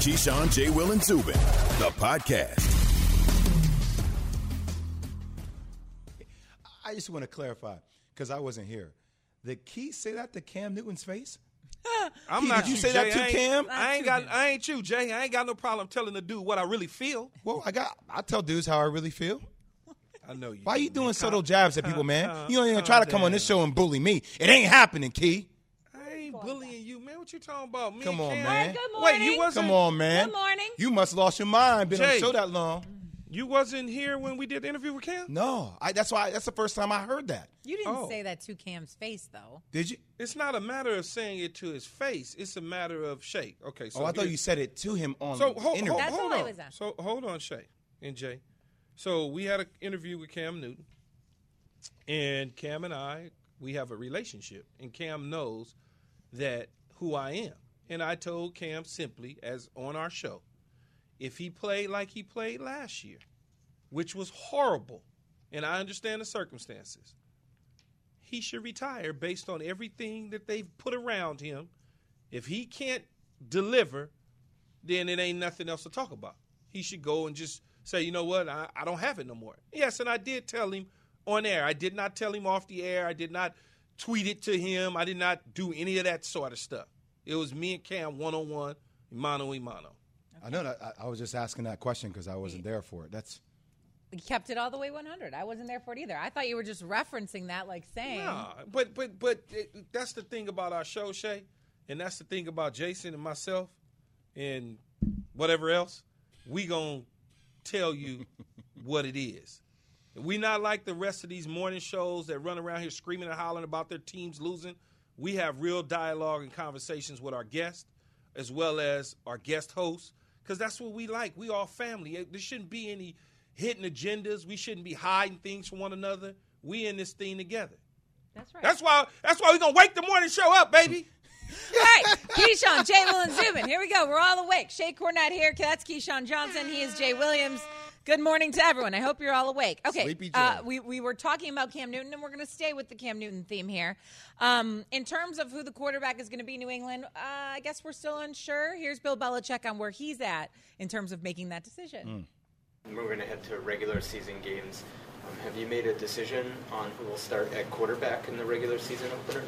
Keyshawn, J. Will, and Zubin, the podcast. I just want to clarify because I wasn't here. Did Key say that to Cam Newton's face? I'm Key, not did you you, say that to I Cam? I ain't got. I ain't you, Jay. I ain't got no problem telling the dude what I really feel. Well, I got. I tell dudes how I really feel. I know you. Why do, you doing man. subtle Calm- jabs at people, calm- man? calm- You don't even calm try to come on this show and bully me. It ain't happening, Key. I ain't bullying you, man. What you talking about? Me Come and on, Cam? man. Good Wait, you wasn't. Come on, man. Good morning. You must have lost your mind. Been on the show that long. You wasn't here when we did the interview with Cam. No, I, that's why. That's the first time I heard that. You didn't Oh. say that to Cam's face, though. Did you? It's not a matter of saying it to his face. It's a matter of Shae. Okay, so oh, I thought you said it to him on So the hold, interview. That's hold all I on. was asking. So hold on, Shae and Jay. So we had an interview with Cam Newton, and Cam and I we have a relationship, and Cam knows that who I am, and I told Cam simply as on our show, if he played like he played last year, which was horrible, and I understand the circumstances, he should retire based on everything that they've put around him. If he can't deliver, then it ain't nothing else to talk about. He should go and just say, you know what, I, I don't have it no more. Yes, and I did tell him on air. I did not tell him off the air. I did not tweet it to him. I did not do any of that sort of stuff. It was me and Cam one on one, mano y mano. I know that. I, I was just asking that question because I wasn't there for it. That's You kept it all the way 100. I wasn't there for it either. I thought you were just referencing that, like saying. Nah, but but but it, that's the thing about our show, Shae, and that's the thing about Jason and myself, and whatever else. We gonna tell you what it is. We not like the rest of these morning shows that run around here screaming and hollering about their teams losing. We have real dialogue and conversations with our guests, as well as our guest hosts, because that's what we like. We all family. There shouldn't be any hidden agendas. We shouldn't be hiding things from one another. We in this thing together. That's right. That's why. That's why we gonna wake the morning show up, baby. All right, Keyshawn, Jay Will, and Zubin. Here we go. We're all awake. Shae Cornette here. That's Keyshawn Johnson. He is Jay Williams. Good morning to everyone. I hope you're all awake. Okay, Sleepy uh, we, we were talking about Cam Newton, and we're going to stay with the Cam Newton theme here. Um, in terms of who the quarterback is going to be, New England, uh, I guess we're still unsure. Here's Bill Belichick on where he's at in terms of making that decision. Moving ahead to head to regular season games, um, have you made a decision on who will start at quarterback in the regular season opener?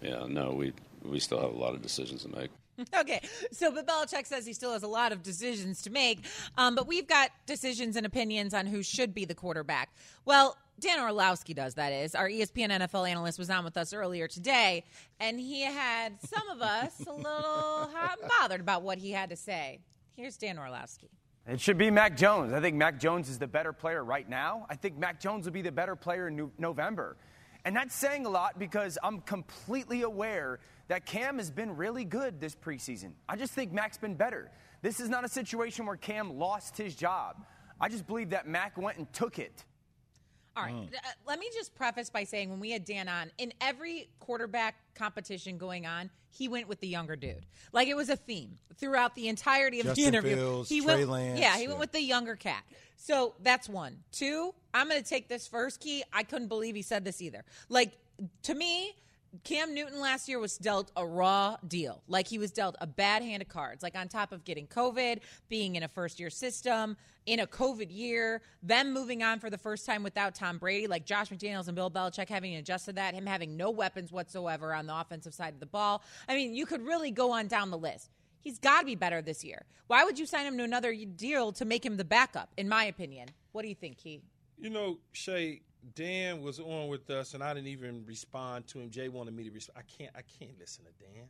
Yeah, no, we we still have a lot of decisions to make. Okay, so but Belichick says he still has a lot of decisions to make, um, but we've got decisions and opinions on who should be the quarterback. Well, Dan Orlovsky does, that is. Our ESPN NFL analyst was on with us earlier today, and he had some of us a little hot and bothered about what he had to say. Here's Dan Orlovsky. It should be Mac Jones. I think Mac Jones is the better player right now. I think Mac Jones will be the better player in November. And that's saying a lot because I'm completely aware that Cam has been really good this preseason. I just think Mac's been better. This is not a situation where Cam lost his job. I just believe that Mac went and took it. All right. Uh, let me just preface by saying when we had Dan on, in every quarterback competition going on, he went with the younger dude. Like it was a theme throughout the entirety of Justin the interview. Fields, he Trey went, Lance, yeah, he yeah. went with the younger cat. So that's one. Two, I'm going to take this first key. I couldn't believe he said this either. Like to me, Cam Newton last year was dealt a raw deal. Like he was dealt a bad hand of cards. Like on top of getting COVID, being in a first year system, in a COVID year, them moving on for the first time without Tom Brady, like Josh McDaniels and Bill Belichick having adjusted that, him having no weapons whatsoever on the offensive side of the ball. I mean, you could really go on down the list. He's got to be better this year. Why would you sign him to another deal to make him the backup, in my opinion? What do you think, Key? You know, Shae, Dan was on with us, and I didn't even respond to him. Jay wanted me to respond. I can't. I can't listen to Dan.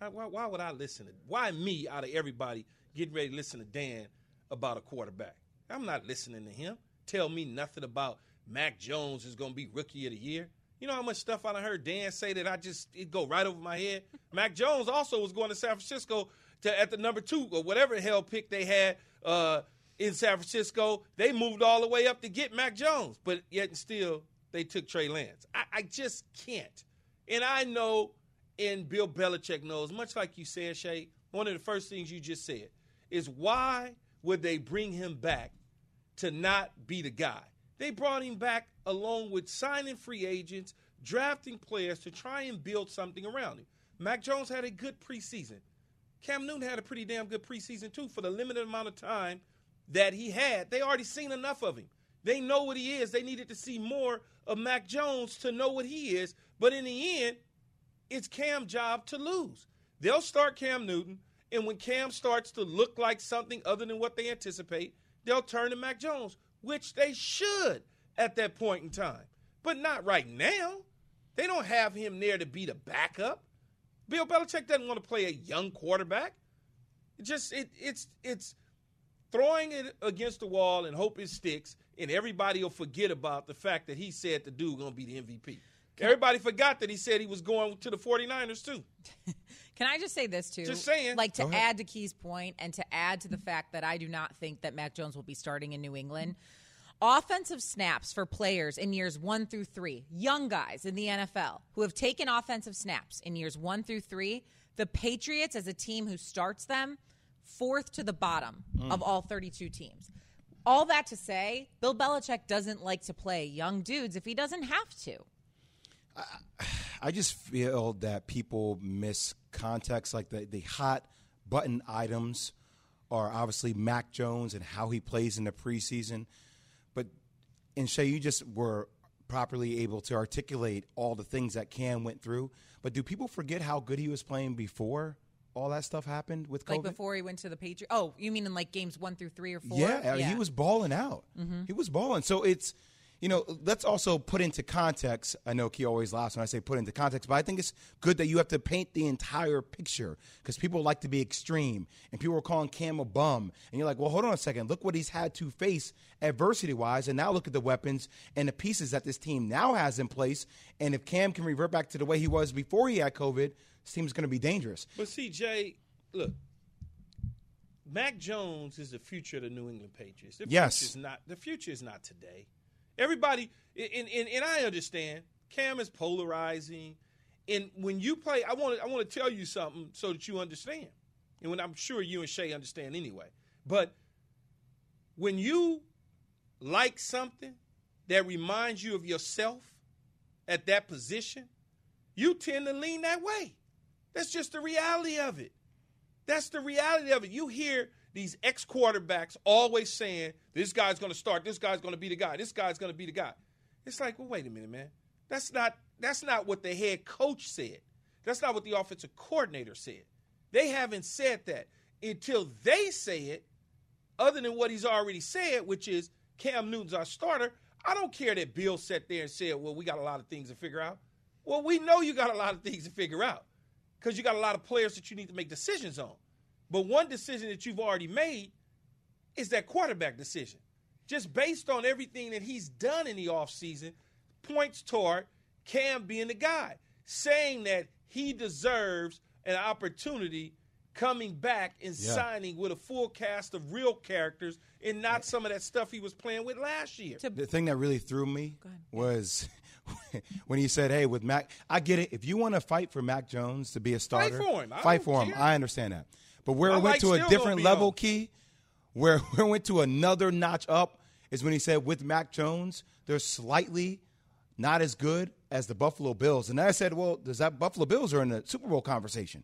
I, why, why would I listen to? Why me out of everybody getting ready to listen to Dan about a quarterback? I'm not listening to him. Tell me nothing about Mac Jones is going to be rookie of the year. You know how much stuff I heard Dan say that I just it go right over my head. Mac Jones also was going to San Francisco to at the number two or whatever hell pick they had uh, in San Francisco. They moved all the way up to get Mac Jones, but yet and still they took Trey Lance. I, I just can't. And I know, and Bill Belichick knows, much like you said, Shae. One of the first things you just said is why would they bring him back to not be the guy? They brought him back along with signing free agents, drafting players to try and build something around him. Mac Jones had a good preseason. Cam Newton had a pretty damn good preseason too for the limited amount of time that he had. They already seen enough of him. They know what he is. They needed to see more of Mac Jones to know what he is. But in the end, it's Cam's job to lose. They'll start Cam Newton, and when Cam starts to look like something other than what they anticipate, they'll turn to Mac Jones, which they should at that point in time. But not right now. They don't have him there to be the backup. Bill Belichick doesn't want to play a young quarterback. It just it it's it's throwing it against the wall and hope it sticks, and everybody will forget about the fact that he said the dude gonna be the MVP. Everybody forgot that he said he was going to the 49ers too. Can I just say this too? Just saying. Like to add to Key's point and to add to the fact that I do not think that Mac Jones will be starting in New England. Offensive snaps for players in years one through three, young guys in the NFL who have taken offensive snaps in years one through three, the Patriots as a team who starts them, fourth to the bottom mm. of all 32 teams. All that to say, Bill Belichick doesn't like to play young dudes if he doesn't have to. I just feel that people miss context. Like the, the hot button items are obviously Mac Jones and how he plays in the preseason. But, and Shae, you just were properly able to articulate all the things that Cam went through. But do people forget how good he was playing before all that stuff happened with COVID? Like before he went to the Patriots. Oh, you mean in like games one through three or four? Yeah, he was balling out. Mm-hmm. He was balling. So it's, you know, let's also put into context. I know Key always laughs when I say put into context, but I think it's good that you have to paint the entire picture because people like to be extreme and people are calling Cam a bum. And you're like, well, hold on a second. Look what he's had to face adversity wise. And now look at the weapons and the pieces that this team now has in place. And if Cam can revert back to the way he was before he had COVID, this team's going to be dangerous. But see, Jay, look, Mac Jones is the future of the New England Patriots. The Yes. is not the future is not today. Everybody, and, and, and I understand. Cam is polarizing, and when you play, I want to I want to tell you something so that you understand, and when I'm sure you and Shae understand anyway. But when you like something that reminds you of yourself at that position, you tend to lean that way. That's just the reality of it. That's the reality of it. You hear these ex quarterbacks always saying, this guy's going to start, this guy's going to be the guy, this guy's going to be the guy. It's like, well, wait a minute, man. That's not that's not what the head coach said. That's not what the offensive coordinator said. They haven't said that until they say it, other than what he's already said, which is Cam Newton's our starter. I don't care that Bill sat there and said, well, we got a lot of things to figure out. Well, we know you got a lot of things to figure out because you got a lot of players that you need to make decisions on. But one decision that you've already made is that quarterback decision. Just based on everything that he's done in the offseason, points toward Cam being the guy, saying that he deserves an opportunity coming back and Yeah. signing with a full cast of real characters and not some of that stuff he was playing with last year. The thing that really threw me was when he said, "Hey, with Mac, I get it. If you want to fight for Mac Jones to be a starter, fight for him. I fight for him. I understand that. But where My it went to a different level, on. key, where where it went to another notch up, is when he said, with Mac Jones, they're slightly not as good as the Buffalo Bills. And I said, well, does that Buffalo Bills are in the Super Bowl conversation?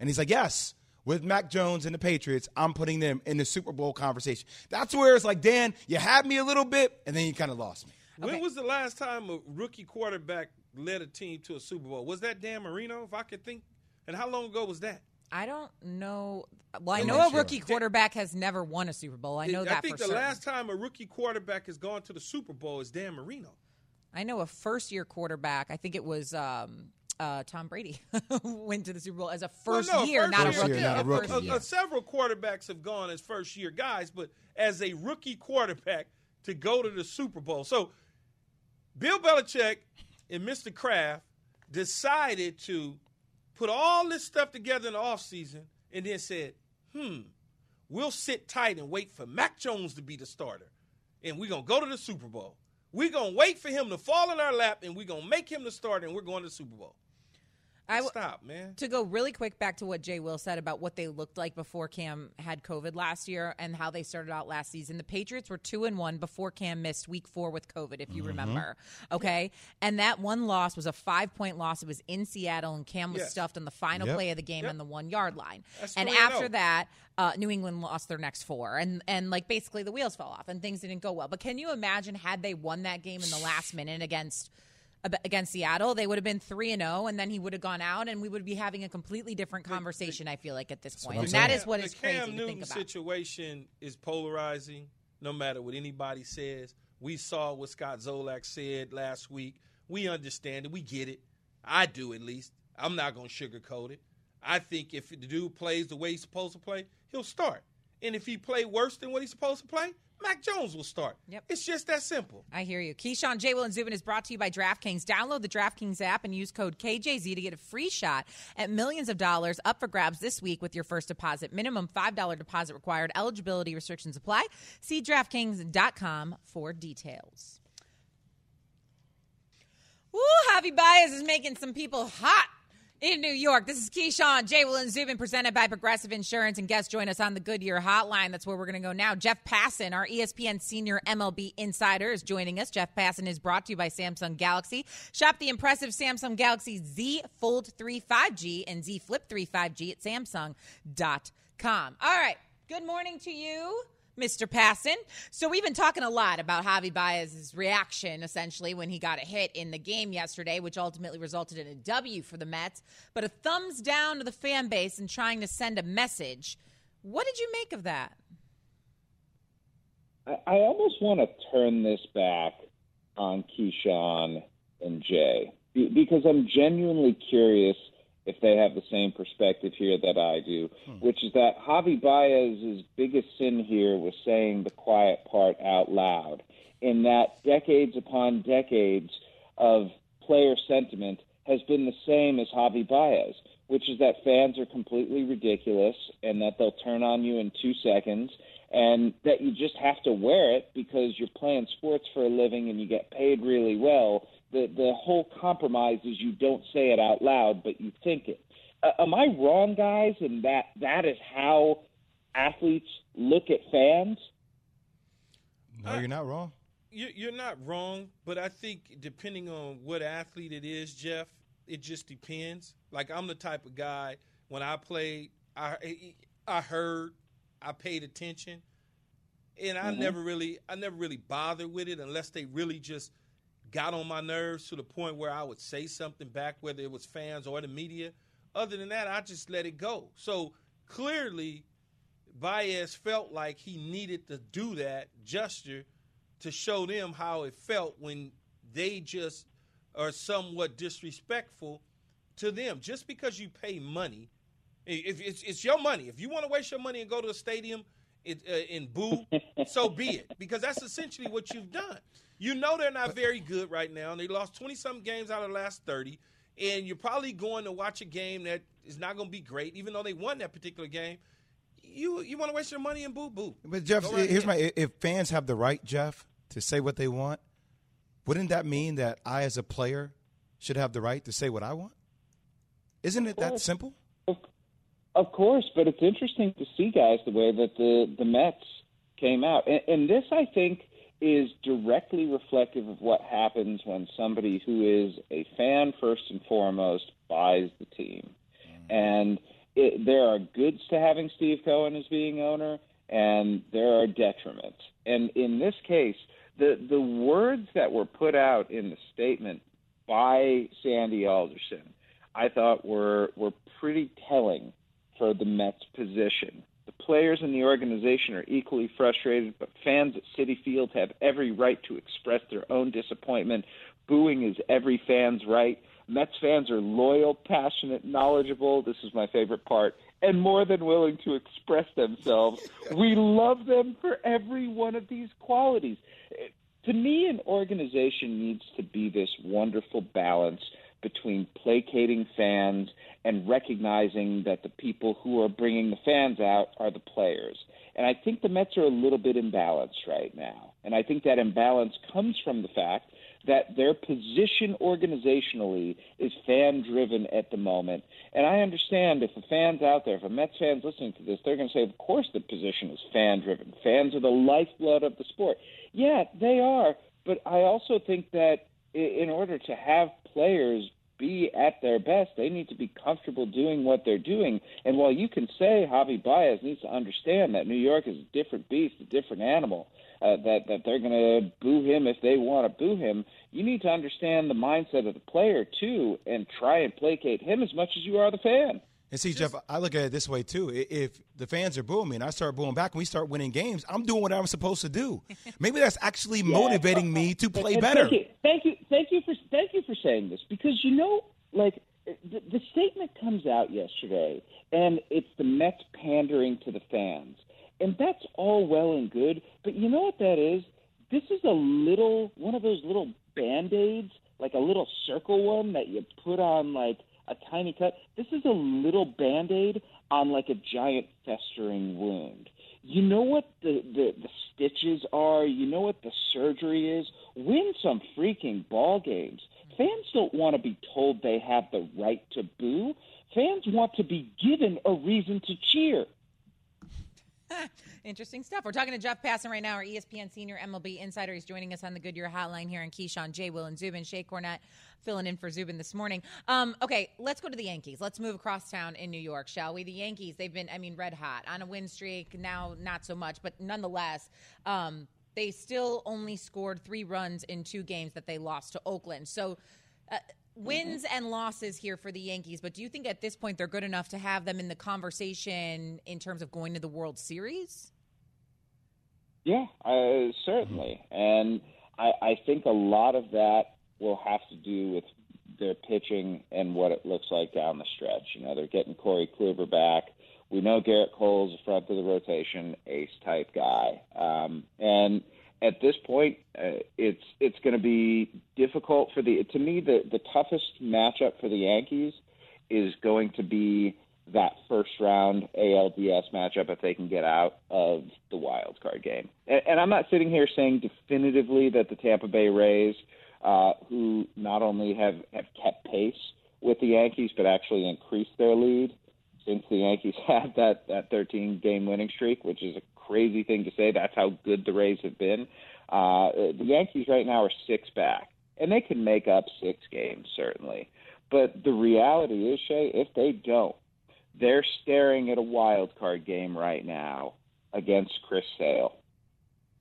And he's like, yes. With Mac Jones and the Patriots, I'm putting them in the Super Bowl conversation. That's where it's like, Dan, you had me a little bit, and then you kind of lost me. When was the last time a rookie quarterback led a team to a Super Bowl? Was that Dan Marino, if I could think? And how long ago was that? I don't know. Well, I I'm know not a sure. rookie quarterback has never won a Super Bowl. I know that I think for the certain. last time a rookie quarterback has gone to the Super Bowl is Dan Marino. I know a first year quarterback. I think it was um, uh, Tom Brady went to the Super Bowl as a first Well, no, year, first not a rookie. not a a rookie, first yeah. uh, several quarterbacks have gone as first year guys, but as a rookie quarterback to go to the Super Bowl. So Bill Belichick and Mr. Kraft decided to put all this stuff together in the offseason and then said, hmm, we'll sit tight and wait for Mac Jones to be the starter. And we're going to go to the Super Bowl. We're going to wait for him to fall in our lap and we're going to make him the starter and we're going to the Super Bowl. I w- stop, man. To go really quick back to what Jay Will said about what they looked like before Cam had COVID last year and how they started out last season. The Patriots were two and one before Cam missed week four with COVID, if you Mm-hmm. remember. Okay. And that one loss was a five point loss. It was in Seattle, and Cam was Yes. stuffed on the final Yep. play of the game Yep. on the one yard line. That's and after 0. that, uh, New England lost their next four, and and like basically the wheels fell off and things didn't go well. But can you imagine had they won that game in the last minute against? Against Seattle, they would have been three and zero, and then he would have gone out, and we would be having a completely different conversation. I feel like at this point, and that is what the is crazy Cam to Newton think about. situation is polarizing. No matter what anybody says, we saw what Scott Zolak said last week. We understand it. We get it. I do at least. I'm not going to sugarcoat it. I think if the dude plays the way he's supposed to play, he'll start. And if he play worse than what he's supposed to play, Mac Jones will start. Yep. It's just that simple. I hear you. Keyshawn, J. Will, and Zubin is brought to you by DraftKings. Download the DraftKings app and use code KJZ to get a free shot at millions of dollars up for grabs this week with your first deposit. Minimum $5 deposit required. Eligibility restrictions apply. See DraftKings.com for details. Woo, Javi Baez is making some people hot in New York. This is Keyshawn, J. Will, and Zubin presented by Progressive Insurance. And guests join us on the Goodyear Hotline. That's where we're going to go now. Jeff Passan, our ESPN senior MLB insider, is joining us. Jeff Passan is brought to you by Samsung Galaxy. Shop the impressive Samsung Galaxy Z Fold 3 5G and Z Flip 3 5G at Samsung.com. All right. Good morning to you. Mr. Passan. So we've been talking a lot about Javi Baez's reaction, essentially, when he got a hit in the game yesterday, which ultimately resulted in a W for the Mets. But a thumbs down to the fan base and trying to send a message. What did you make of that? I, I almost want to turn this back on Keyshawn and Jay because I'm genuinely curious if they have the same perspective here that I do, hmm. which is that Javi Baez's biggest sin here was saying the quiet part out loud. In that decades upon decades of player sentiment has been the same as Javi Baez, which is that fans are completely ridiculous and that they'll turn on you in two seconds and that you just have to wear it because you're playing sports for a living and you get paid really well. The the whole compromise is you don't say it out loud, but you think it. Uh, am I wrong, guys? And that that is how athletes look at fans. No, you're not wrong. You- You're not wrong, but I think depending on what athlete it is, Jeff, it just depends. Like I'm the type of guy when I played, I I heard, I paid attention, and I never really, I never really bothered with it unless they really just got on my nerves to the point where I would say something back, whether it was fans or the media. Other than that, I just let it go. So clearly, Baez felt like he needed to do that gesture to show them how it felt when they just are somewhat disrespectful to them. Just because you pay money, if it's, it's your money. If you want to waste your money and go to a stadium uh, and boo, so be it. Because that's essentially what you've done. You know they're not very good right now. and They lost 20 something games out of the last 30. And you're probably going to watch a game that is not going to be great, even though they won that particular game. You you want to waste your money and boo boo. But Jeff, right here's ahead. my: if fans have the right, Jeff, to say what they want, wouldn't that mean that I, as a player, should have the right to say what I want? Isn't it that simple? Of course, but it's interesting to see, guys, the way that the the Mets came out, and, and this, I think, is directly reflective of what happens when somebody who is a fan first and foremost buys the team, mm-hmm. and it, there are goods to having Steve Cohen as being owner, and there are detriments. And in this case, the the words that were put out in the statement by Sandy Alderson, I thought were were pretty telling for the Mets position. Players in the organization are equally frustrated, but fans at Citi Field have every right to express their own disappointment. Booing is every fan's right. Mets fans are loyal, passionate, knowledgeable. This is my favorite part. And more than willing to express themselves. We love them for every one of these qualities. To me, an organization needs to be this wonderful balance between placating fans and recognizing that the people who are bringing the fans out are the players. And I think the Mets are a little bit imbalanced right now. And I think that imbalance comes from the fact that their position organizationally is fan driven at the moment. And I understand if the fans out there, if a Mets fans listening to this, they're going to say, of course the position is fan driven. Fans are the lifeblood of the sport. Yeah, they are. But I also think that in order to have players be at their best, they need to be comfortable doing what they're doing. And while you can say Javi Baez needs to understand that New York is a different beast, a different animal, uh, that that they're going to boo him if they want to boo him, you need to understand the mindset of the player too, and try and placate him as much as you are the fan. And see, Jeff, I look at it this way too. If the fans are booing me and I start booing back and we start winning games, I'm doing what I'm supposed to do. Maybe that's actually motivating me to play better. Thank you, thank you, thank you for thank you for saying this because you know, like the, the statement comes out yesterday, and it's the Mets pandering to the fans, and that's all well and good. But you know what that is? This is a little one of those little band aids, like a little circle one that you put on like a tiny cut. Is a little band aid on like a giant festering wound. You know what the, the, the stitches are. You know what the surgery is. Win some freaking ball games. Fans don't want to be told they have the right to boo. Fans want to be given a reason to cheer. Interesting stuff. We're talking to Jeff Passan right now, our ESPN senior MLB insider. He's joining us on the Goodyear Hotline here in Keyshawn, Jay, Will, and Zubin. Shae Cornette filling in for Zubin this morning. Um, okay, let's go to the Yankees. Let's move across town in New York, shall we? The Yankees, they've been, I mean, red hot on a win streak. Now, not so much, but nonetheless, um, they still only scored three runs in two games that they lost to Oakland. So, uh, wins and losses here for the Yankees, but do you think at this point they're good enough to have them in the conversation in terms of going to the World Series? Yeah, uh, certainly. And I, I think a lot of that will have to do with their pitching and what it looks like down the stretch. You know, they're getting Corey Kluber back. We know Gerrit Cole's a front of the rotation, ace type guy. Um, and at this point, uh, it's it's going to be difficult for the. To me, the the toughest matchup for the Yankees is going to be that first round ALDS matchup if they can get out of the wild card game. And, and I'm not sitting here saying definitively that the Tampa Bay Rays, uh, who not only have, have kept pace with the Yankees but actually increased their lead since the Yankees had that that 13 game winning streak, which is a crazy thing to say. That's how good the Rays have been. Uh, the Yankees right now are six back, and they can make up six games certainly. But the reality is, Shae, if they don't, they're staring at a wild card game right now against Chris Sale.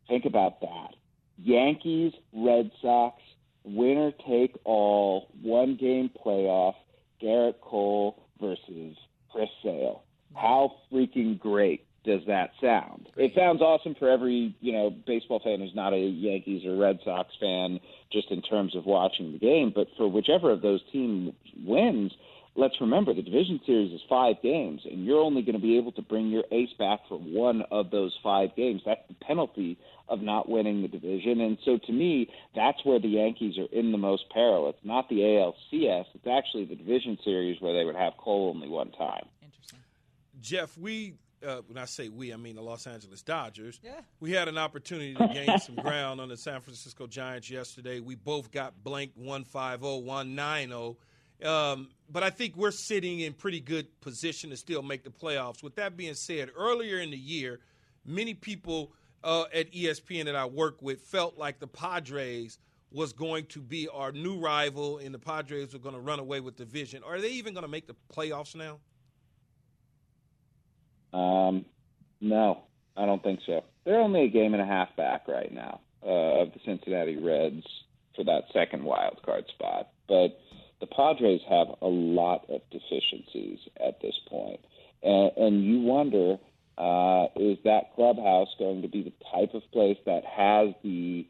Think about that. Yankees, Red Sox, winner take all, one game playoff, Gerrit Cole versus Chris Sale. How freaking great does that sound? It sounds awesome for every, you know, baseball fan who's not a Yankees or Red Sox fan just in terms of watching the game, but for whichever of those teams wins, let's remember the division series is five games, and you're only going to be able to bring your ace back for one of those five games. That's the penalty of not winning the division. And so to me, that's where the Yankees are in the most peril. It's not the ALCS, it's actually the division series where they would have Cole only one time. Interesting. Jeff, we uh, when I say we, I mean the Los Angeles Dodgers. Yeah. We had an opportunity to gain some ground on the San Francisco Giants yesterday. We both got blanked 150, 190. Um, but I think we're sitting in pretty good position to still make the playoffs. With that being said, earlier in the year, many people uh, at ESPN that I work with felt like the Padres was going to be our new rival and the Padres were going to run away with the division. Are they even going to make the playoffs now? Um, no, I don't think so. They're only a game and a half back right now uh, of the Cincinnati Reds for that second wild card spot. But the Padres have a lot of deficiencies at this point, and, and you wonder uh, is that clubhouse going to be the type of place that has the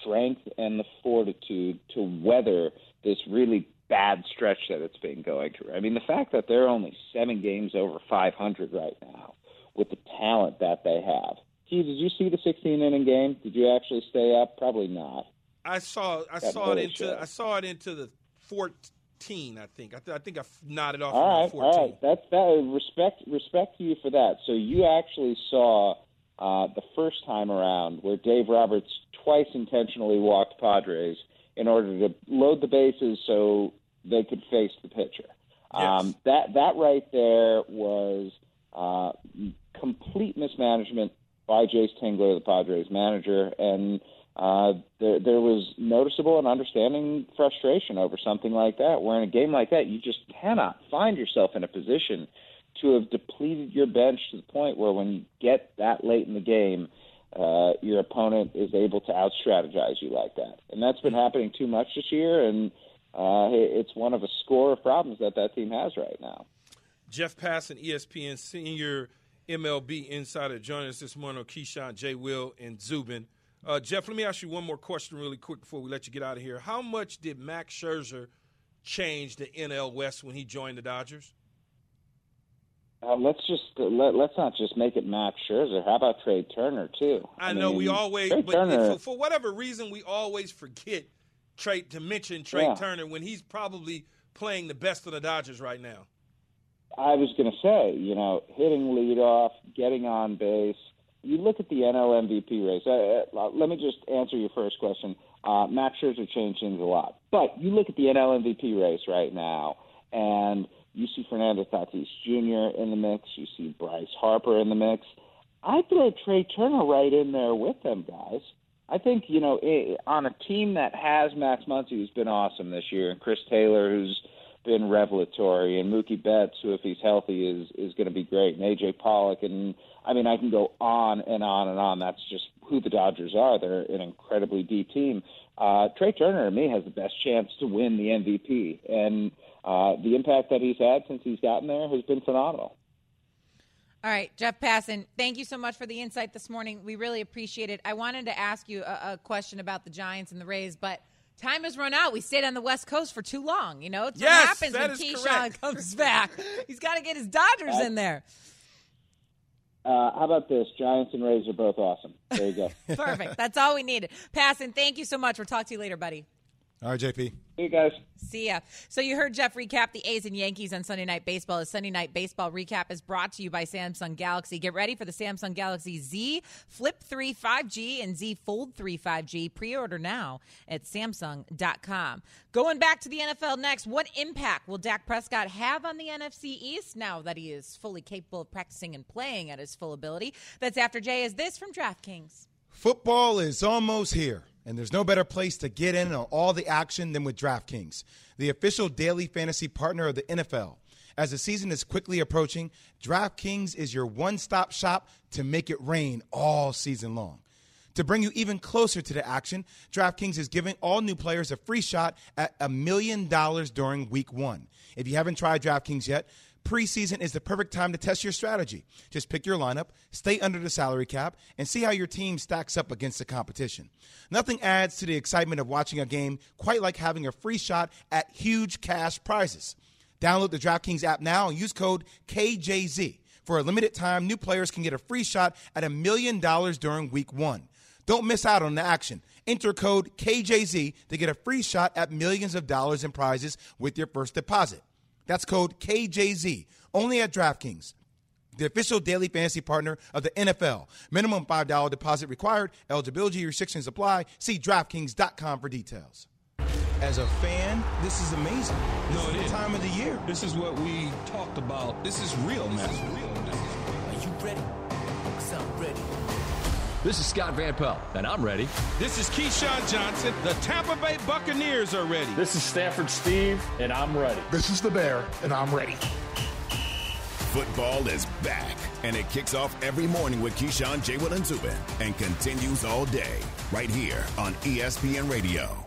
strength and the fortitude to weather this really bad stretch that it's been going through. I mean, the fact that they're only seven games over 500 right now with the talent that they have. Gee, did you see the 16 inning game? Did you actually stay up? Probably not. I saw I That saw it into shows. I saw it into the 14. I think I, th- I think I f- nodded off All right, 14. all right. That's that. Respect, respect to you for that. So you actually saw uh, the first time around where Dave Roberts twice intentionally walked Padres in order to load the bases so they could face the pitcher. Um, that that right there was uh, complete mismanagement by Jayce Tingler, the Padres manager, and uh, there, there was noticeable and understanding frustration over something like that. Where in a game like that, you just cannot find yourself in a position to have depleted your bench to the point where when you get that late in the game, uh, your opponent is able to out strategize you like that. And that's been happening too much this year, and uh, it's one of a score of problems that that team has right now. Jeff Passan, ESPN senior MLB insider, joining us this morning on Keyshawn, J. Will, and Zubin. Uh, Jeff, let me ask you one more question really quick before we let you get out of here. How much did Max Scherzer change the NL West when he joined the Dodgers? Uh, let's just uh, let, let's not just make it Max Scherzer. How about Trea Turner too? I, I know mean, we always, Trey but Turner, for, for, whatever reason, we always forget Trea to mention Trea yeah. Turner when he's probably playing the best of the Dodgers right now. I was going to say, you know, hitting leadoff, getting on base. You look at the NL MVP race. Uh, uh, let me just answer your first question. Uh, Max Scherzer changed things a lot, but you look at the NL MVP race right now, and you see Fernando Tatis Jr. in the mix. You see Bryce Harper in the mix. I throw Trea Turner right in there with them guys. I think you know it, on a team that has Max Muncy, who's been awesome this year, and Chris Taylor, who's been revelatory, and Mookie Betts, who if he's healthy is is going to be great, and AJ Pollock, and I mean I can go on and on and on. That's just who the Dodgers are. They're an incredibly deep team. Uh, Trea Turner to me has the best chance to win the MVP, and uh, the impact that he's had since he's gotten there has been phenomenal. All right, Jeff Passan, thank you so much for the insight this morning. We really appreciate it. I wanted to ask you a, a question about the Giants and the Rays, but time has run out. We stayed on the West Coast for too long. You know, it's yes, what happens when Keyshawn correct. comes back. He's got to get his Dodgers in there. Uh, how about this? Giants and Rays are both awesome. There you go. Perfect. That's all we needed. Passan, thank you so much. We'll talk to you later, buddy. All right, JP. See you guys. See ya. So you heard Jeff recap the A's and Yankees on Sunday Night Baseball. The Sunday Night Baseball recap is brought to you by Samsung Galaxy. Get ready for the Samsung Galaxy Z Flip 3 5G and Z Fold 3 5G. Pre-order now at Samsung.com. Going back to the NFL next, what impact will Dak Prescott have on the NFC East now that he is fully capable of practicing and playing at his full ability? That's after Jay is this from DraftKings. Football is almost here and there's no better place to get in on all the action than with DraftKings, the official daily fantasy partner of the NFL. As the season is quickly approaching, DraftKings is your one stop shop to make it rain all season long. To bring you even closer to the action, DraftKings is giving all new players a free shot at a million dollars during week one. If you haven't tried DraftKings yet, Preseason is the perfect time to test your strategy. Just pick your lineup, stay under the salary cap, and see how your team stacks up against the competition. Nothing adds to the excitement of watching a game quite like having a free shot at huge cash prizes. Download the DraftKings app now and use code KJZ. For a limited time, new players can get a free shot at a million dollars during week one. Don't miss out on the action. Enter code KJZ to get a free shot at millions of dollars in prizes with your first deposit. That's code KJZ, only at DraftKings, the official daily fantasy partner of the NFL. Minimum $5 deposit required. Eligibility restrictions apply. See DraftKings.com for details. As a fan, this is amazing. This no, is the is. time of the year. This is what we talked about. This is real, man. This is real, man. Are you ready? Because I'm ready. This is Scott Van Pelt, and I'm ready. This is Keyshawn Johnson. The Tampa Bay Buccaneers are ready. This is Stafford Steve, and I'm ready. This is the Bear, and I'm ready. Football is back, and it kicks off every morning with Keyshawn, J. Will, and Zubin, and continues all day right here on ESPN Radio.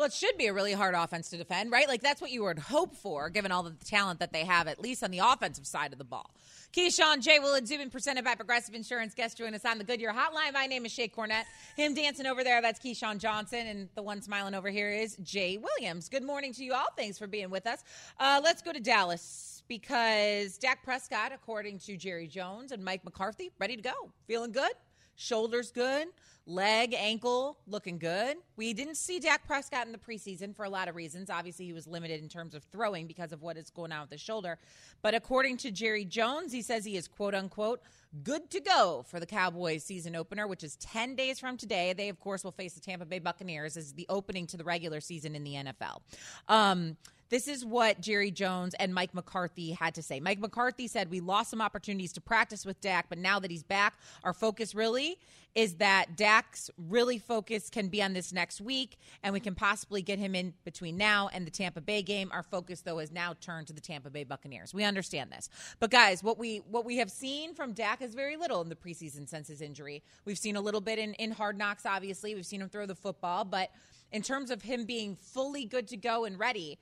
Well, it should be a really hard offense to defend, right? Like that's what you would hope for, given all the talent that they have, at least on the offensive side of the ball. Keyshawn, J. Will, and Zubin, presented by Progressive Insurance. Guest join us on the Goodyear Hotline. My name is Shae Cornette. Him dancing over there, that's Keyshawn Johnson, and the one smiling over here is Jay Williams. Good morning to you all. Thanks for being with us. Uh, let's go to Dallas because Dak Prescott, according to Jerry Jones and Mike McCarthy, ready to go, feeling good, shoulders good leg, ankle looking good. We didn't see Dak Prescott in the preseason for a lot of reasons. Obviously, he was limited in terms of throwing because of what is going on with his shoulder. But according to Jerry Jones, he says he is quote unquote good to go for the Cowboys season opener, which is 10 days from today. They, of course, will face the Tampa Bay Buccaneers as the opening to the regular season in the NFL. Um, this is what Jerry Jones and Mike McCarthy had to say. Mike McCarthy said, We lost some opportunities to practice with Dak, but now that he's back, our focus really is that Dak's really focus can be on this next week, and we can possibly get him in between now and the Tampa Bay game. Our focus, though, is now turned to the Tampa Bay Buccaneers. We understand this. But guys, what we what we have seen from Dak is very little in the preseason since his injury. We've seen a little bit in, in hard knocks, obviously. We've seen him throw the football, but in terms of him being fully good to go and ready,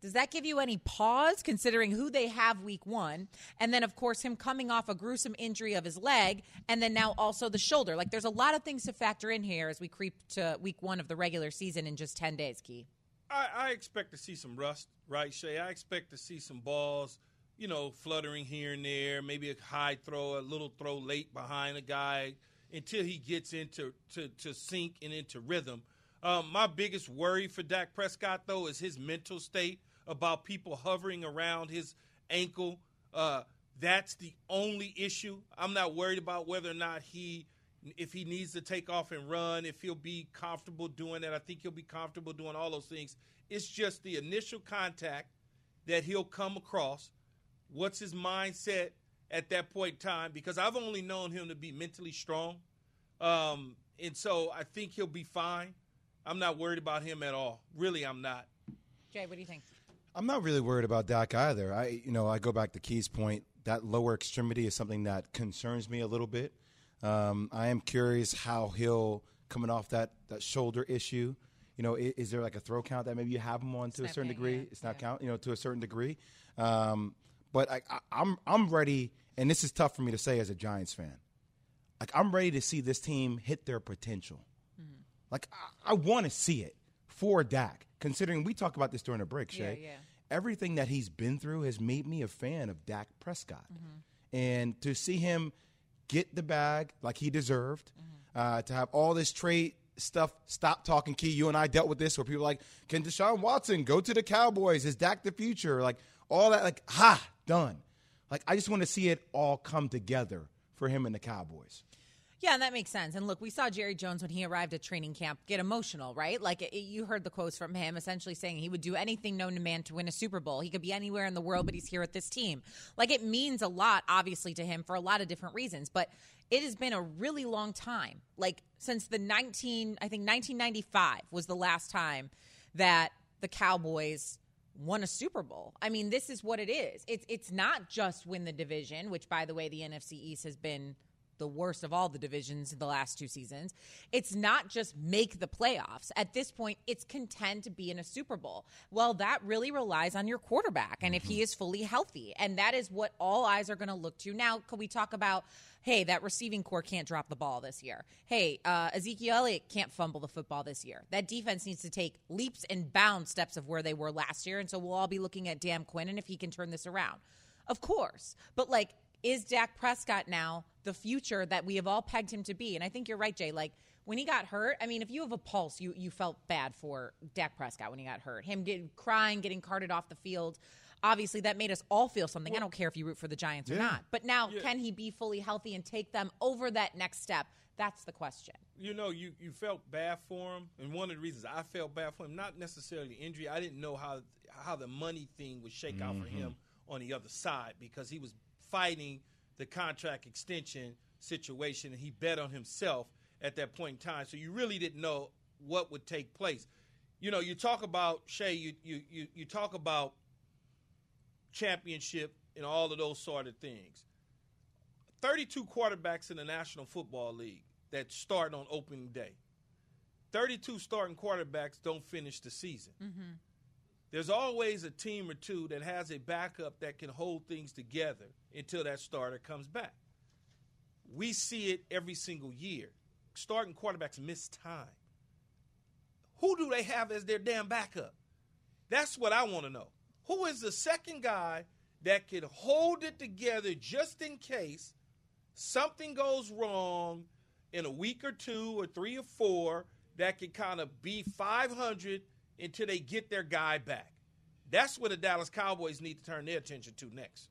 does that give you any pause considering who they have week one? And then, of course, him coming off a gruesome injury of his leg and then now also the shoulder. Like, there's a lot of things to factor in here as we creep to week one of the regular season in just 10 days, Key. I, I expect to see some rust, right, Shae? I expect to see some balls, you know, fluttering here and there, maybe a high throw, a little throw late behind a guy until he gets into to, to sync and into rhythm. Um, my biggest worry for Dak Prescott, though, is his mental state about people hovering around his ankle. Uh, that's the only issue. I'm not worried about whether or not he, if he needs to take off and run, if he'll be comfortable doing that. I think he'll be comfortable doing all those things. It's just the initial contact that he'll come across. What's his mindset at that point in time? Because I've only known him to be mentally strong. Um, and so I think he'll be fine. I'm not worried about him at all. Really, I'm not. Jay, what do you think? I'm not really worried about Dak either. I, you know, I go back to Key's point. That lower extremity is something that concerns me a little bit. Um, I am curious how he'll coming off that that shoulder issue. You know, is, is there like a throw count that maybe you have him on to a certain degree? yeah, it's not count, you know, to a certain degree. Um, but I, I, I'm I'm ready, and this is tough for me to say as a Giants fan. Like I'm ready to see this team hit their potential. Like I, I want to see it for Dak, considering we talked about this during the break, Shae. Yeah, yeah. Everything that he's been through has made me a fan of Dak Prescott, and to see him get the bag like he deserved, uh, to have all this trade stuff stop talking key. You and I dealt with this where people are like, can Deshaun Watson go to the Cowboys? Is Dak the future? Like all that, like ha, done. Like I just want to see it all come together for him and the Cowboys. Yeah, and that makes sense. And look, we saw Jerry Jones when he arrived at training camp get emotional, right? Like it, you heard the quotes from him essentially saying he would do anything known to man to win a Super Bowl. He could be anywhere in the world, but he's here at this team. Like it means a lot, obviously, to him for a lot of different reasons. But it has been a really long time. Like since the 19, I think 1995 was the last time that the Cowboys won a Super Bowl. I mean, this is what it is. It's it's not just win the division, which by the way, the NFC East has been the worst of all the divisions in the last two seasons. It's not just make the playoffs. At this point, it's contend to be in a Super Bowl. Well, that really relies on your quarterback and if he is fully healthy. And that is what all eyes are going to look to. Now, can we talk about hey, that receiving corps can't drop the ball this year. Hey, uh, Ezekiel Elliott can't fumble the football this year. That defense needs to take leaps and bound steps of where they were last year. And so we'll all be looking at Dan Quinn and if he can turn this around. Of course. But like, is Dak Prescott now the future that we have all pegged him to be? And I think you're right, Jay. Like, when he got hurt, I mean, if you have a pulse, you, you felt bad for Dak Prescott when he got hurt. Him getting crying, getting carted off the field. obviously that made us all feel something. I don't care if you root for the Giants or not. But now, can he be fully healthy and take them over that next step? That's the question. you know, you, you felt bad for him, and one of the reasons I felt bad for him, not necessarily injury, I didn't know how how the money thing would shake out for Mhm. him on the other side because he was fighting the contract extension situation, and he bet on himself at that point in time. So you really didn't know what would take place. You know, you talk about Shae, you you you, you talk about championship and all of those sort of things. 32 quarterbacks in the National Football League that start on opening day. 32 starting quarterbacks don't finish the season. Mm-hmm. There's always a team or two that has a backup that can hold things together until that starter comes back. We see it every single year. Starting quarterbacks miss time. Who do they have as their damn backup? That's what I want to know. Who is the second guy that can hold it together just in case something goes wrong in a week or two or three or four that can kind of be 500 until they get their guy back? That's what the Dallas Cowboys need to turn their attention to next.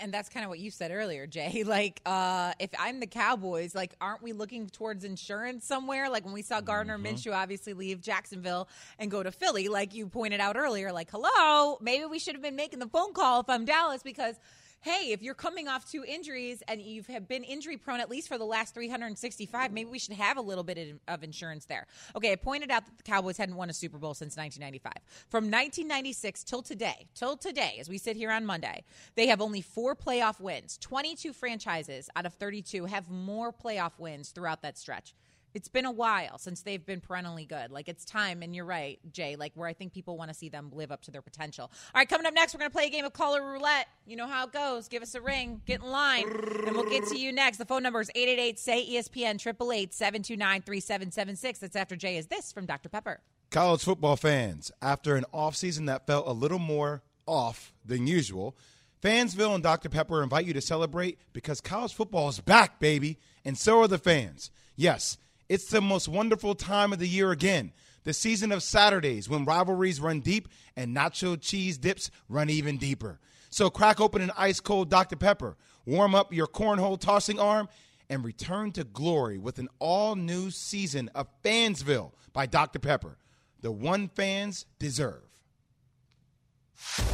And that's kind of what you said earlier, Jay. Like, uh, if I'm the Cowboys, like, aren't we looking towards insurance somewhere? Like when we saw Gardner Mhm. Minshew obviously leave Jacksonville and go to Philly, like you pointed out earlier, like, hello, maybe we should have been making the phone call if I'm Dallas because. Hey, if you're coming off two injuries and you've been injury prone at least for the last 365, maybe we should have a little bit of- insurance there. Okay, I pointed out that the Cowboys hadn't won a Super Bowl since 1995. From 1996 till today, till today, as we sit here on Monday, they have only four playoff wins. 22 franchises out of 32 have more playoff wins throughout that stretch. It's been a while since they've been perennially good. Like it's time, and you're right, Jay. Like where I think people want to see them live up to their potential. All right, coming up next, we're gonna play a game of caller roulette. You know how it goes. Give us a ring, get in line, and we'll get to you next. The phone number is 888 say ESPN 888 729 3776. That's after Jay is this from Dr. Pepper. College football fans, after an offseason that felt a little more off than usual, Fansville and Dr. Pepper invite you to celebrate because college football is back, baby, and so are the fans. Yes, it's the most wonderful time of the year again. The season of Saturdays when rivalries run deep and nacho cheese dips run even deeper. So crack open an ice cold Dr. Pepper, warm up your cornhole tossing arm, and return to glory with an all new season of Fansville by Dr. Pepper. The one fans deserve.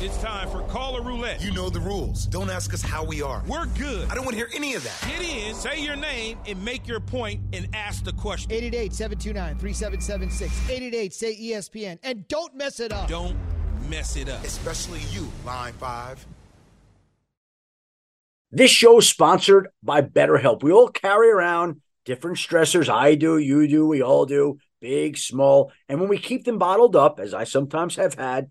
It's time for caller roulette. You know the rules. Don't ask us how we are. We're good. I don't want to hear any of that. Get in, say your name, and make your point and ask the question. 888 729 3776. 888 say ESPN. And don't mess it up. Don't mess it up. Especially you, Line 5. This show is sponsored by BetterHelp. We all carry around different stressors. I do, you do, we all do, big, small. And when we keep them bottled up, as I sometimes have had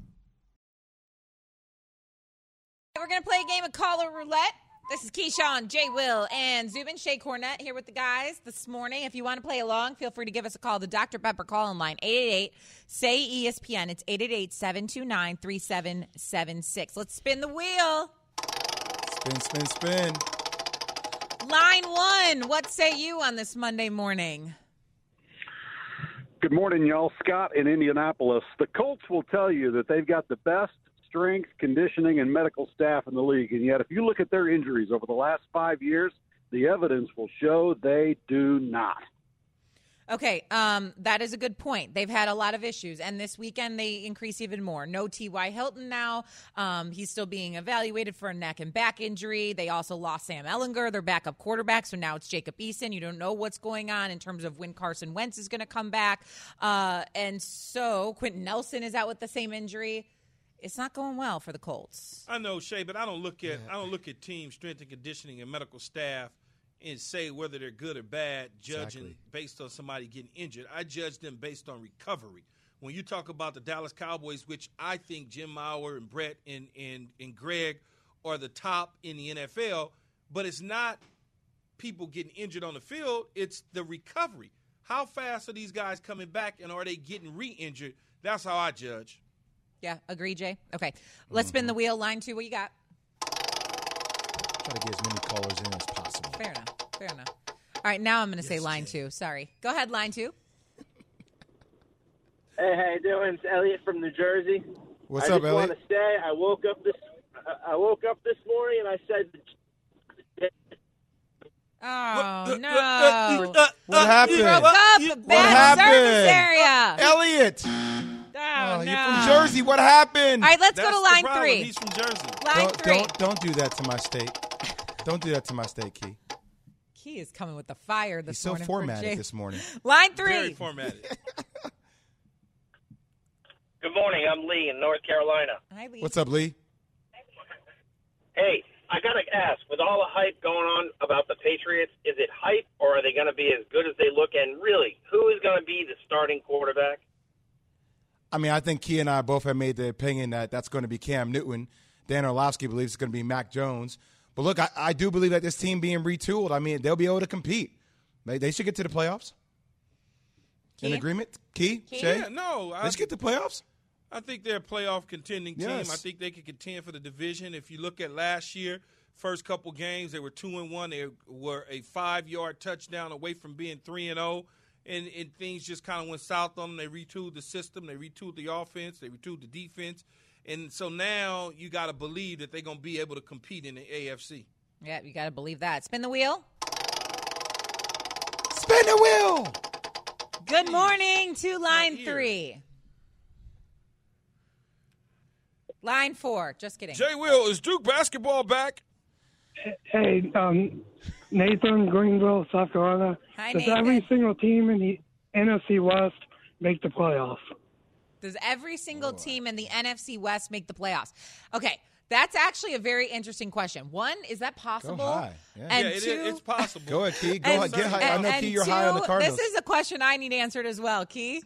We're going to play a game of caller roulette. This is Keyshawn, Jay Will, and Zubin Shae Cornette here with the guys this morning. If you want to play along, feel free to give us a call. The Dr. Pepper call in line, 888 say ESPN. It's 888 729 3776. Let's spin the wheel. Spin, spin, spin. line one. What say you on this Monday morning? Good morning, y'all. Scott in Indianapolis. The Colts will tell you that they've got the best strength, conditioning, and medical staff in the league. And yet, if you look at their injuries over the last five years, the evidence will show they do not. Okay, um, that is a good point. They've had a lot of issues, and this weekend they increase even more. No T.Y. Hilton now. Um, he's still being evaluated for a neck and back injury. They also lost Sam Ehlinger, their backup quarterback, so now it's Jacob Eason. You don't know what's going on in terms of when Carson Wentz is going to come back. Uh, and so Quenton Nelson is out with the same injury. It's not going well for the Colts. I know, Shae, but I don't look at I don't look at team strength and conditioning and medical staff and say whether they're good or bad, judging Exactly. based on somebody getting injured. I judge them based on recovery. When you talk about the Dallas Cowboys, which I think Jim Maurer and Brett and and, and Greg are the top in the NFL, but it's not people getting injured on the field, it's the recovery. How fast are these guys coming back and are they getting re-injured? That's how I judge. Yeah, agree, Jay. Okay, let's spin the mm-hmm. wheel. Line two, what you got? Try to get as many callers in as possible. Fair enough. Fair enough. All right, now I'm going to say line two. Sorry. Go ahead, line two. Hey, how you doing? It's Elliot from New Jersey. What's I up, just Elliot? want to say I woke up this I woke up this morning and I said Oh no! What happened? You broke up. What Bad happened? area. Elliot. Oh, oh you're from Jersey. What happened? All right, let's That's go to line problem. three. He's from Jersey. Line don't, three. Don't, don't do that to my state. Don't do that to my state, Key. Key is coming with the fire this He's so morning. for formatted Jay. this morning. Line three. Very three. formatted. Good morning. I'm Lee in North Carolina. Hi, Lee. What's up, Lee? Hey, I got to ask, with all the hype going on about the Patriots, is it hype or are they going to be as good as they look? And really, who is going to be the starting quarterback? I mean, I think Key and I both have made the opinion that that's going to be Cam Newton. Dan Orlovsky believes it's going to be Mac Jones. But look, I, I do believe that this team being retooled, I mean, they'll be able to compete. They, they should get to the playoffs. In agreement? Key? Key? Shae? Yeah, no. I, Let's get to playoffs. I think they're a playoff contending team. Yes. I think they could contend for the division. If you look at last year, first couple games, they were two and one. They were a five yard touchdown away from being three and zero. And, and things just kind of went south on them. They retooled the system. They retooled the offense. They retooled the defense. And so now you got to believe that they're going to be able to compete in the AFC. Yeah, you got to believe that. Spin the wheel. Spin the wheel. Good morning to line three. Line four. Just kidding. Jay Will, is Duke basketball back? Hey, um, Nathan, Greenville, South Carolina. Hi, Does Nathan. every single team in the NFC West make the playoffs? Does every single team in the NFC West make the playoffs? Okay, that's actually a very interesting question. One, is that possible? high. Yeah. And yeah, it is- two, it's possible. Go ahead, Key. Go and- ahead. Get high. I know, Key, you're high on the two, Cardinals. This is a question I need answered as well, Key.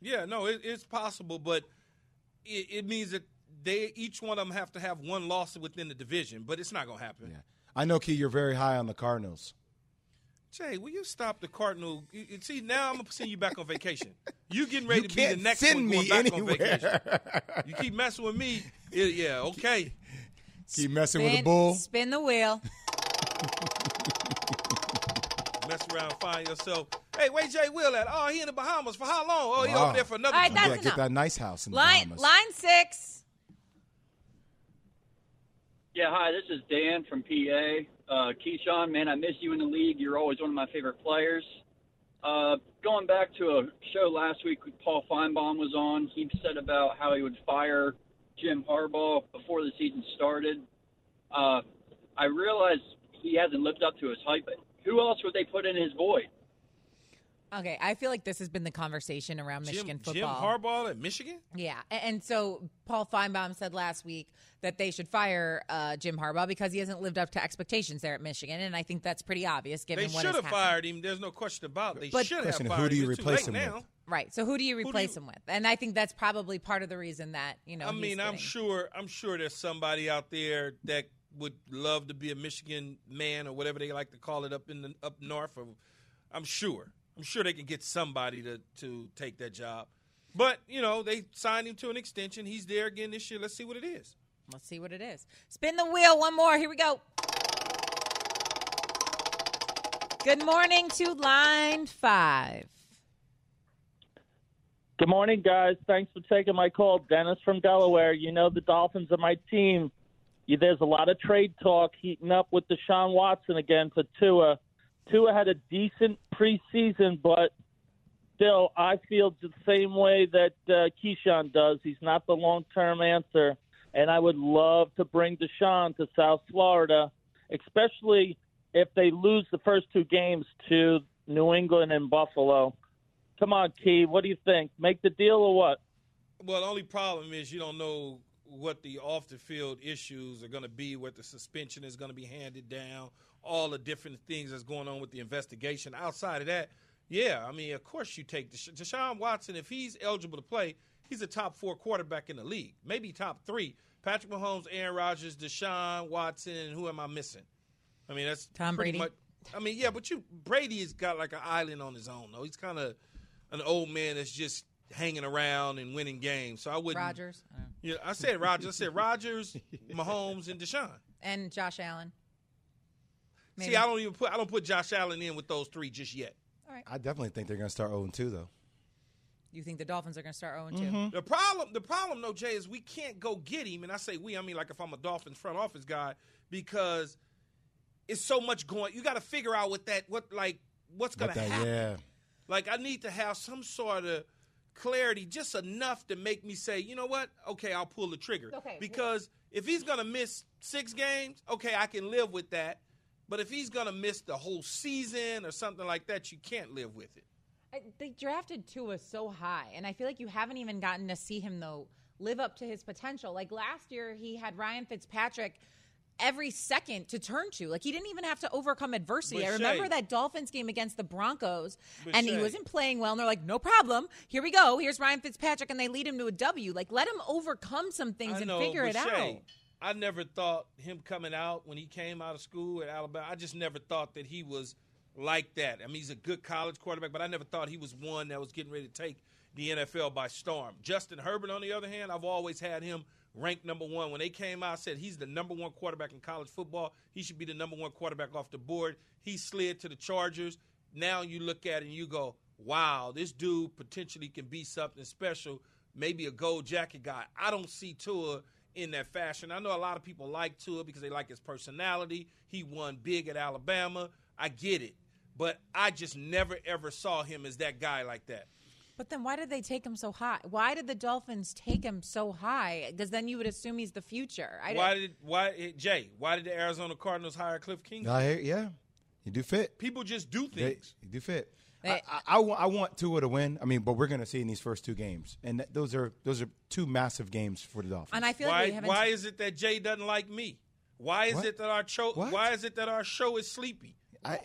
Yeah, no, it, it's possible, but it, it means that they each one of them have to have one loss within the division, but it's not going to happen. Yeah. I know, Key, you're very high on the Cardinals. Jay, will you stop the Cardinal? you- you- See, now I'm gonna send you back on vacation. You getting ready You to be the next send one me going back anywhere. on vacation. You keep messing with me, it- yeah, okay. Keep messing with the bull. Spin the wheel. Mess around, find yourself. Hey, where Jay Will at? Oh, he in the Bahamas for how long? Oh, he Wow. over there for another. All right, two that's Yeah, months. get that nice house in the Line Bahamas. line six. Yeah, hi, this is Dan from PA. Uh, Keyshawn, man, I miss you in the league. You're always one of my favorite players. Uh, going back to a show last week Paul Finebaum was on, he said about how he would fire Jim Harbaugh before the season started. Uh, I realize he hasn't lived up to his hype, but who else would they put in his void? Okay, I feel like this has been the conversation around Michigan Jim, Jim football. Harbaugh at Michigan. Yeah, a- and so Paul Finebaum said last week that they should fire uh, Jim Harbaugh because he hasn't lived up to expectations there at Michigan, and I think that's pretty obvious given They what should have happened. fired him. There's no question about. it. They But- should have Question, who do you him. Replace him now. with? Right. So who do you do you- replace him with? And I think that's probably part of the reason that you know. I he's mean, I'm sure. I'm sure there's somebody out there that would love to be a Michigan man or whatever they like to call it up in the up north. Of, I'm sure. I'm sure they can get somebody to to take that job. But you know, they signed him to an extension. He's there again this year. Let's see what it is. Let's see what it is. Spin the wheel. One more. Here we go. Good morning to line five. Good morning, guys. Thanks for taking my call. Dennis from Delaware. You know the Dolphins are my team. There's a lot of trade talk heating up with Deshaun Watson again for Tua. Tua had a decent preseason, but still, I feel the same way that uh, Keyshawn does. He's not the long-term answer, and I would love to bring Deshaun to South Florida, especially if they lose the first two games to New England and Buffalo. Come on, Key. What do you think? Make the deal or what? Well, the only problem is you don't know what the off the field issues are going to be, what the suspension is going to be handed down, all the different things that's going on with the investigation. Outside of that, yeah, I mean, of course you take Desha- Deshaun Watson if he's eligible to play. He's a top four quarterback in the league, maybe top three. Patrick Mahomes, Aaron Rodgers, Deshaun Watson, and who am I missing? I mean, that's Tom pretty Brady. Much, I mean, yeah, but you Brady has got like an island on his own, though. He's kind of an old man that's just hanging around and winning games. So I wouldn't. Rodgers. Yeah, I said Rodgers. I said Rodgers, Mahomes, and Deshaun. And Josh Allen. Maybe. See, I don't even put I don't put Josh Allen in with those three just yet. I definitely think they're going to start 0 2, though. You think the Dolphins are going to start 0 2? Mm-hmm. The problem, the problem, though, Jay, is we can't go get him. And I say we, I mean like if I'm a Dolphins front office guy, because it's so much going. You got to figure out what that, what like, what's going to happen. yeah. Like I need to have some sort of clarity, just enough to make me say, you know what? Okay, I'll pull the trigger. Okay. Because if he's gonna miss six games, okay, I can live with that. But if he's gonna miss the whole season or something like that, you can't live with it. I, they drafted Tua so high, and I feel like you haven't even gotten to see him though live up to his potential. Like last year, he had Ryan Fitzpatrick every second to turn to. Like he didn't even have to overcome adversity. But I remember Shae- that Dolphins game against the Broncos, and he wasn't playing well. And they're like, "No problem. Here we go. Here's Ryan Fitzpatrick," and they lead him to a W. Like let him overcome some things I and know, figure it Shae, out. I never thought him coming out when he came out of school at Alabama. I just never thought that he was like that. I mean, he's a good college quarterback, but I never thought he was one that was getting ready to take the NFL by storm. Justin Herbert, on the other hand, I've always had him ranked number one. When they came out, I said he's the number one quarterback in college football. He should be the number one quarterback off the board. He slid to the Chargers. Now you look at it and you go, wow, this dude potentially can be something special, maybe a gold jacket guy. I don't see Tua in that fashion. I know a lot of people like Tua because they like his personality. He won big at Alabama. I get it. But I just never ever saw him as that guy like that. But then why did they take him so high? Why did the Dolphins take him so high? Because then you would assume he's the future. I why did why eh, Jay? Why did the Arizona Cardinals hire Cliff Kingsbury? I hear, yeah, you do fit. People just do They, things. you do fit. They- eh. I, I, I, want, I want Tua to win. I mean, but we're going to see in these first two games, and that, those are those are two massive games for the Dolphins. And I feel why like we why is it that Jay doesn't like me? Why is What? it that our show What? why is it that our show is sleepy? I,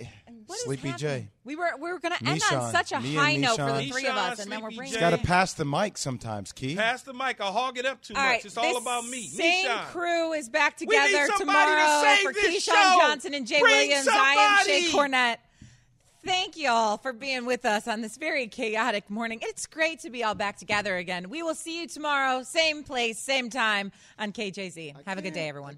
What is Sleepy happening? Jay. We were we were going to end on such a Me high note for the Nishan. three of Nishan, us, and then we're Sleepy bringing. Jay. got to pass the mic sometimes, Key. Pass the mic. I hog it up too All much. right, it's all about me. Same Nishan. crew is back together somebody to tomorrow for this Keyshawn. Johnson and Jay Bring Williams. I am Shae. Cornette. Thank you all for being with us on this very chaotic morning. It's great to be all back together again. We will see you tomorrow, same place, same time on KJZ. Have a good day, everyone.